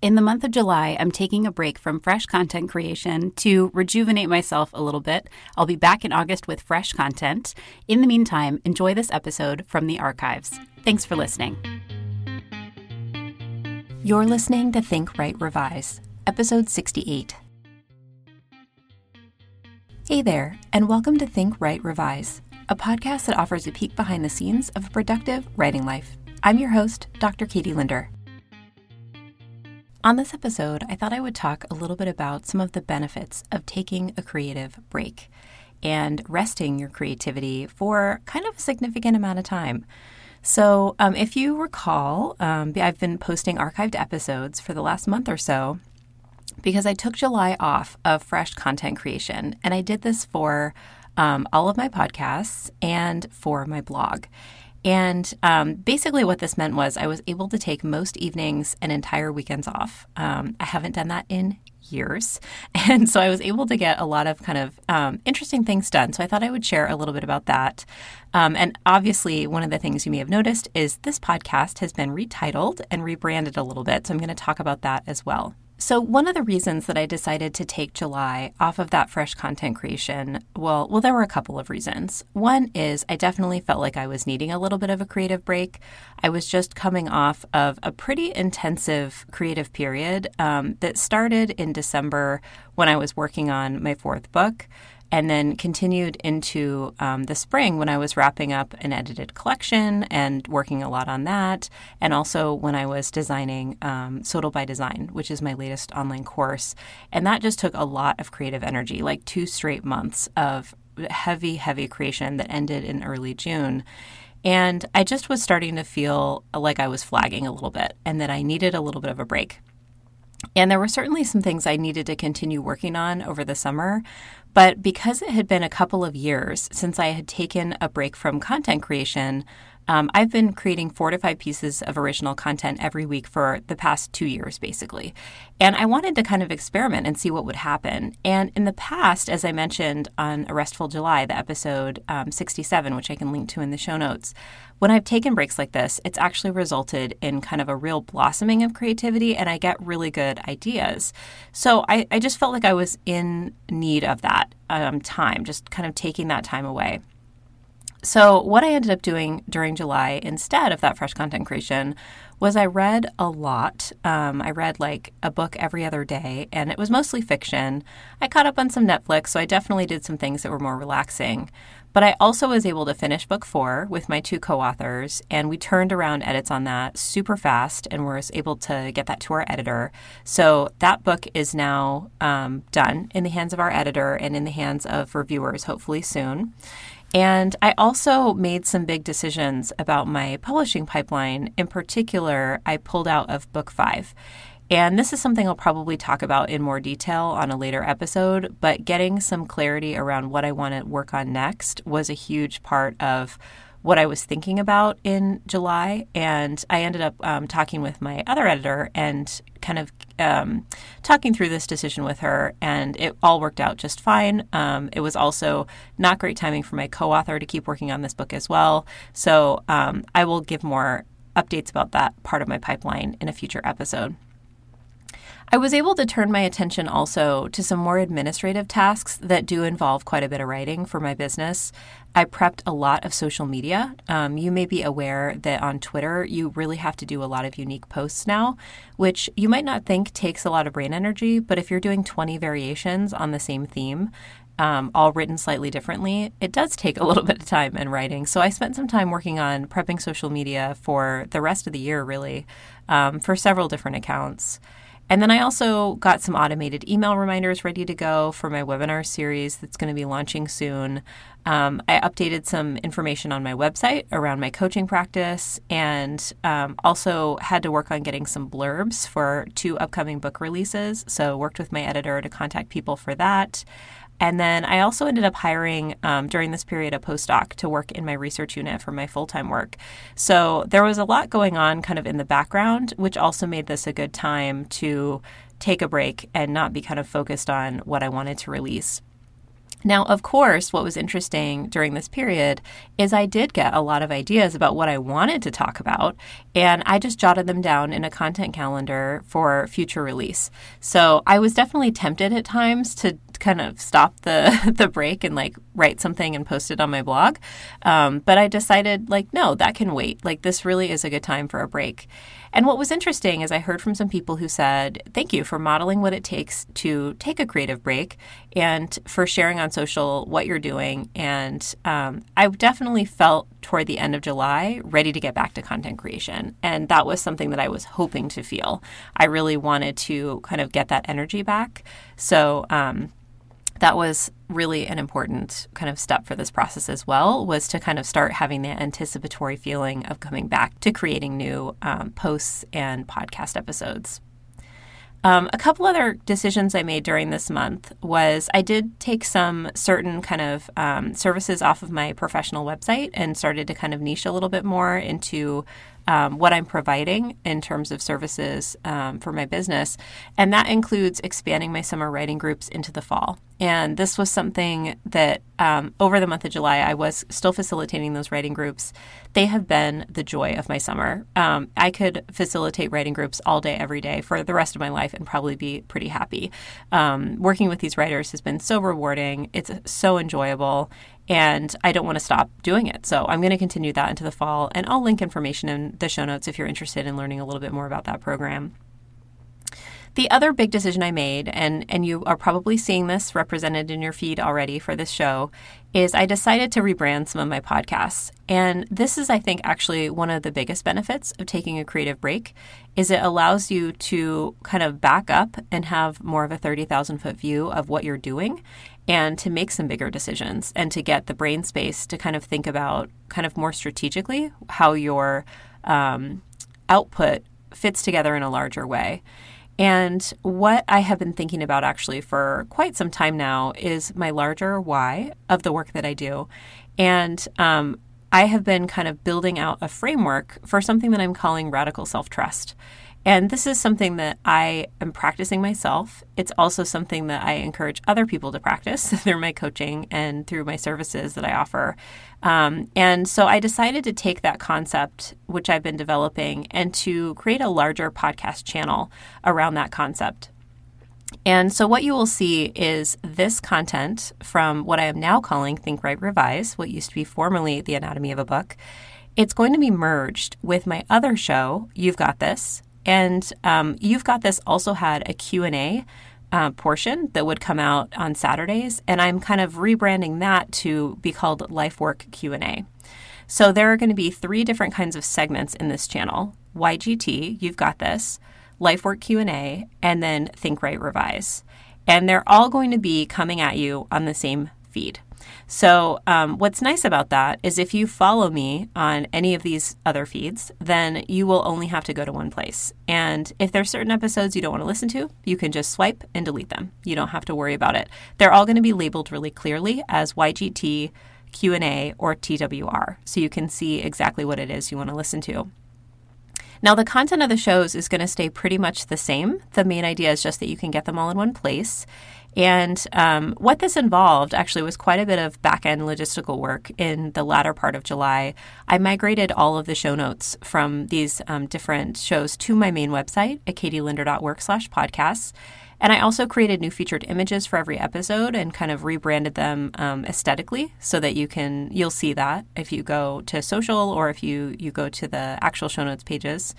In the month of July, I'm taking a break from fresh content creation to rejuvenate myself a little bit. I'll be back in August with fresh content. In the meantime, enjoy this episode from the archives. Thanks for listening. You're listening to Think Write Revise, episode 68. Hey there, and welcome to Think Write Revise, a podcast that offers a peek behind the scenes of a productive writing life. I'm your host, Dr. Katie Linder. On this episode, I thought I would talk a little bit about some of the benefits of taking a creative break and resting your creativity for kind of a significant amount of time. So, um, if you recall, um, I've been posting archived episodes for the last month or so because I took July off of fresh content creation, and I did this for um, all of my podcasts and for my blog. And um, basically, what this meant was I was able to take most evenings and entire weekends off. Um, I haven't done that in years. And so I was able to get a lot of kind of um, interesting things done. So I thought I would share a little bit about that. Um, and obviously, one of the things you may have noticed is this podcast has been retitled and rebranded a little bit. So I'm going to talk about that as well. So one of the reasons that I decided to take July off of that fresh content creation, well, well, there were a couple of reasons. One is I definitely felt like I was needing a little bit of a creative break. I was just coming off of a pretty intensive creative period um, that started in December when I was working on my fourth book and then continued into um, the spring when I was wrapping up an edited collection and working a lot on that, and also when I was designing um, Social by Design, which is my latest online course. And that just took a lot of creative energy, like two straight months of heavy, heavy creation that ended in early June. And I just was starting to feel like I was flagging a little bit and that I needed a little bit of a break. And there were certainly some things I needed to continue working on over the summer. But because it had been a couple of years since I had taken a break from content creation, um, I've been creating four to five pieces of original content every week for the past two years, basically. And I wanted to kind of experiment and see what would happen. And in the past, as I mentioned on A Restful July, the episode um, 67, which I can link to in the show notes, when I've taken breaks like this, it's actually resulted in kind of a real blossoming of creativity and I get really good ideas. So I, I just felt like I was in need of that um, time, just kind of taking that time away. So, what I ended up doing during July instead of that fresh content creation was I read a lot. Um, I read like a book every other day, and it was mostly fiction. I caught up on some Netflix, so I definitely did some things that were more relaxing. But I also was able to finish book four with my two co authors, and we turned around edits on that super fast and were able to get that to our editor. So that book is now um, done in the hands of our editor and in the hands of reviewers, hopefully soon. And I also made some big decisions about my publishing pipeline. In particular, I pulled out of book five. And this is something I'll probably talk about in more detail on a later episode, but getting some clarity around what I want to work on next was a huge part of what I was thinking about in July. And I ended up um, talking with my other editor and kind of um, talking through this decision with her, and it all worked out just fine. Um, it was also not great timing for my co author to keep working on this book as well. So um, I will give more updates about that part of my pipeline in a future episode. I was able to turn my attention also to some more administrative tasks that do involve quite a bit of writing for my business. I prepped a lot of social media. Um, you may be aware that on Twitter, you really have to do a lot of unique posts now, which you might not think takes a lot of brain energy, but if you're doing 20 variations on the same theme, um, all written slightly differently, it does take a little bit of time and writing. So I spent some time working on prepping social media for the rest of the year, really, um, for several different accounts. And then I also got some automated email reminders ready to go for my webinar series that's going to be launching soon. Um, I updated some information on my website around my coaching practice and um, also had to work on getting some blurbs for two upcoming book releases. So, worked with my editor to contact people for that. And then I also ended up hiring um, during this period a postdoc to work in my research unit for my full time work. So there was a lot going on kind of in the background, which also made this a good time to take a break and not be kind of focused on what I wanted to release. Now, of course, what was interesting during this period is I did get a lot of ideas about what I wanted to talk about, and I just jotted them down in a content calendar for future release. So I was definitely tempted at times to kind of stop the the break and like write something and post it on my blog, um, but I decided like no, that can wait. Like this really is a good time for a break. And what was interesting is I heard from some people who said, Thank you for modeling what it takes to take a creative break and for sharing on social what you're doing. And um, I definitely felt toward the end of July ready to get back to content creation. And that was something that I was hoping to feel. I really wanted to kind of get that energy back. So, um, that was really an important kind of step for this process as well was to kind of start having the anticipatory feeling of coming back to creating new um, posts and podcast episodes um, a couple other decisions I made during this month was I did take some certain kind of um, services off of my professional website and started to kind of niche a little bit more into um, what I'm providing in terms of services um, for my business. And that includes expanding my summer writing groups into the fall. And this was something that um, over the month of July, I was still facilitating those writing groups. They have been the joy of my summer. Um, I could facilitate writing groups all day, every day for the rest of my life and probably be pretty happy. Um, working with these writers has been so rewarding, it's so enjoyable and I don't want to stop doing it. So I'm going to continue that into the fall, and I'll link information in the show notes if you're interested in learning a little bit more about that program. The other big decision I made, and, and you are probably seeing this represented in your feed already for this show, is I decided to rebrand some of my podcasts. And this is, I think, actually one of the biggest benefits of taking a creative break is it allows you to kind of back up and have more of a 30,000 foot view of what you're doing and to make some bigger decisions and to get the brain space to kind of think about kind of more strategically how your um, output fits together in a larger way. And what I have been thinking about actually for quite some time now is my larger why of the work that I do. And um, I have been kind of building out a framework for something that I'm calling radical self trust. And this is something that I am practicing myself. It's also something that I encourage other people to practice through my coaching and through my services that I offer. Um, and so I decided to take that concept, which I've been developing, and to create a larger podcast channel around that concept. And so, what you will see is this content from what I am now calling Think Write Revise, what used to be formerly The Anatomy of a Book. It's going to be merged with my other show, You've Got This, and um, you've got this also had a Q&A uh, portion that would come out on Saturdays, and I'm kind of rebranding that to be called Life Work Q&A. So there are going to be three different kinds of segments in this channel. YGT, you've got this, Life Work Q&A, and then Think Write Revise. And they're all going to be coming at you on the same feed. So, um, what's nice about that is if you follow me on any of these other feeds, then you will only have to go to one place. And if there's certain episodes you don't want to listen to, you can just swipe and delete them. You don't have to worry about it. They're all going to be labeled really clearly as YGT, Q&A, or TWR, so you can see exactly what it is you want to listen to. Now, the content of the shows is going to stay pretty much the same. The main idea is just that you can get them all in one place. And um, what this involved actually was quite a bit of back end logistical work in the latter part of July. I migrated all of the show notes from these um, different shows to my main website at katielinder.work slash podcasts. And I also created new featured images for every episode and kind of rebranded them um, aesthetically so that you can you'll see that if you go to social or if you you go to the actual show notes pages.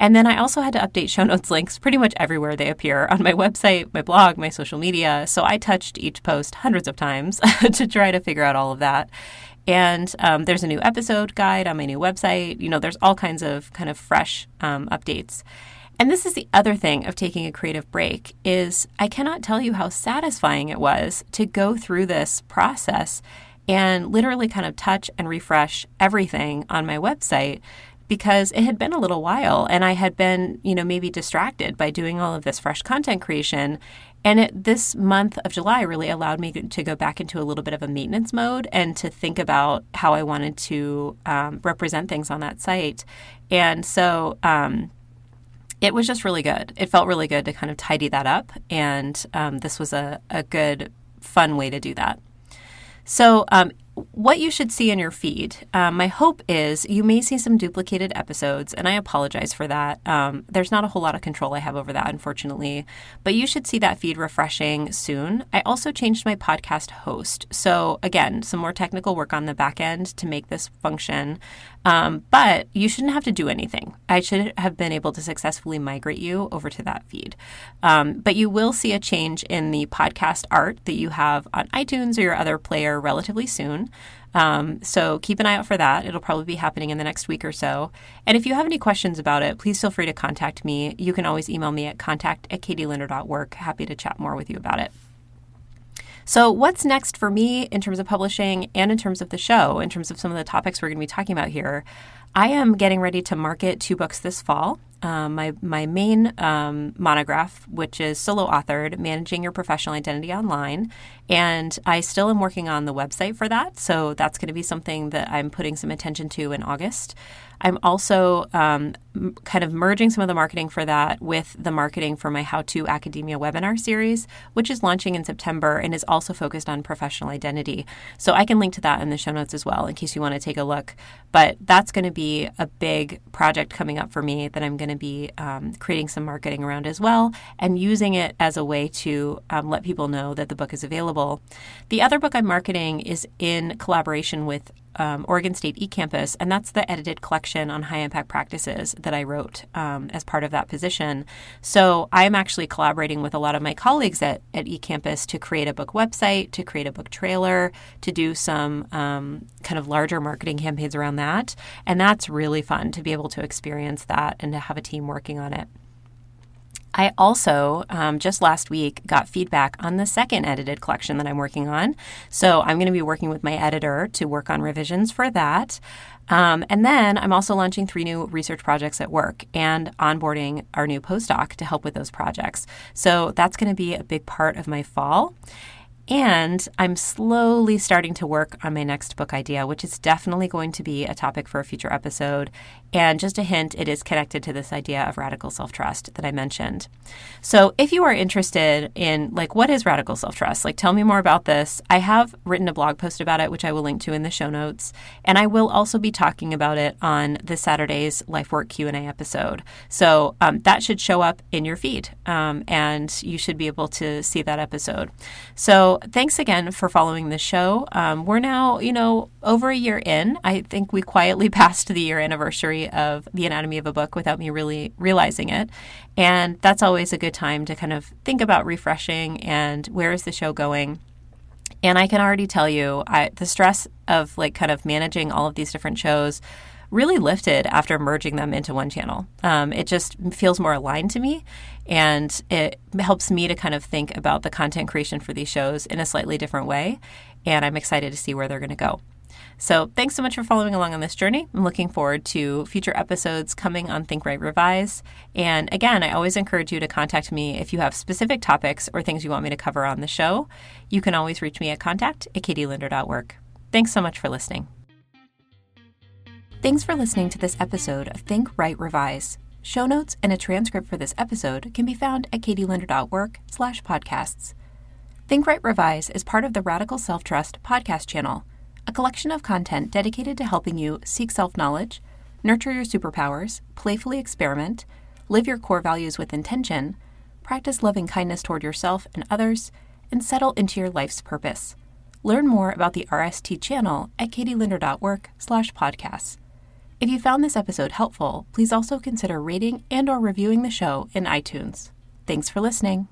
And then I also had to update show notes links pretty much everywhere they appear on my website, my blog, my social media. So I touched each post hundreds of times to try to figure out all of that. And um, there's a new episode guide on my new website. You know, there's all kinds of kind of fresh um, updates. And this is the other thing of taking a creative break is I cannot tell you how satisfying it was to go through this process and literally kind of touch and refresh everything on my website because it had been a little while and I had been, you know, maybe distracted by doing all of this fresh content creation. And it, this month of July really allowed me to go back into a little bit of a maintenance mode and to think about how I wanted to um, represent things on that site. And so um, it was just really good. It felt really good to kind of tidy that up. And um, this was a, a good, fun way to do that. So, um, what you should see in your feed. Um, my hope is you may see some duplicated episodes, and I apologize for that. Um, there's not a whole lot of control I have over that, unfortunately, but you should see that feed refreshing soon. I also changed my podcast host. So, again, some more technical work on the back end to make this function. Um, but you shouldn't have to do anything. I should have been able to successfully migrate you over to that feed. Um, but you will see a change in the podcast art that you have on iTunes or your other player relatively soon. Um, so keep an eye out for that. It'll probably be happening in the next week or so. And if you have any questions about it, please feel free to contact me. You can always email me at contact at katielinder.work. Happy to chat more with you about it. So, what's next for me in terms of publishing and in terms of the show, in terms of some of the topics we're going to be talking about here? I am getting ready to market two books this fall. Um, my my main um, monograph, which is solo authored, managing your professional identity online, and I still am working on the website for that. So that's going to be something that I'm putting some attention to in August. I'm also um, kind of merging some of the marketing for that with the marketing for my How to Academia webinar series, which is launching in September and is also focused on professional identity. So I can link to that in the show notes as well in case you want to take a look. But that's going to be a big project coming up for me that I'm going to be um, creating some marketing around as well and using it as a way to um, let people know that the book is available. The other book I'm marketing is in collaboration with um, Oregon State eCampus, and that's the edited collection on high impact practices that I wrote um, as part of that position. So I'm actually collaborating with a lot of my colleagues at, at eCampus to create a book website, to create a book trailer, to do some um, kind of larger marketing campaigns around that. And that's really fun to be able to experience that and to have a team working on it. I also um, just last week got feedback on the second edited collection that I'm working on. So I'm going to be working with my editor to work on revisions for that. Um, and then I'm also launching three new research projects at work and onboarding our new postdoc to help with those projects. So that's going to be a big part of my fall. And I'm slowly starting to work on my next book idea, which is definitely going to be a topic for a future episode. And just a hint, it is connected to this idea of radical self trust that I mentioned. So if you are interested in, like, what is radical self trust? Like, tell me more about this. I have written a blog post about it, which I will link to in the show notes. And I will also be talking about it on this Saturday's Life Work Q&A episode. So um, that should show up in your feed. Um, and you should be able to see that episode. So thanks again for following the show. Um, we're now, you know, over a year in. I think we quietly passed the year anniversary of The Anatomy of a Book without me really realizing it. And that's always a good time to kind of think about refreshing and where is the show going. And I can already tell you, I, the stress of like kind of managing all of these different shows really lifted after merging them into one channel. Um, it just feels more aligned to me, and it helps me to kind of think about the content creation for these shows in a slightly different way. And I'm excited to see where they're going to go. So, thanks so much for following along on this journey. I'm looking forward to future episodes coming on Think Write Revise. And again, I always encourage you to contact me if you have specific topics or things you want me to cover on the show. You can always reach me at contact at katielinder.work. Thanks so much for listening. Thanks for listening to this episode of Think, Write, Revise. Show notes and a transcript for this episode can be found at katielinder.work slash podcasts. Think, Write, Revise is part of the Radical Self-Trust podcast channel, a collection of content dedicated to helping you seek self-knowledge, nurture your superpowers, playfully experiment, live your core values with intention, practice loving kindness toward yourself and others, and settle into your life's purpose. Learn more about the RST channel at katielinder.work slash podcasts. If you found this episode helpful, please also consider rating and or reviewing the show in iTunes. Thanks for listening.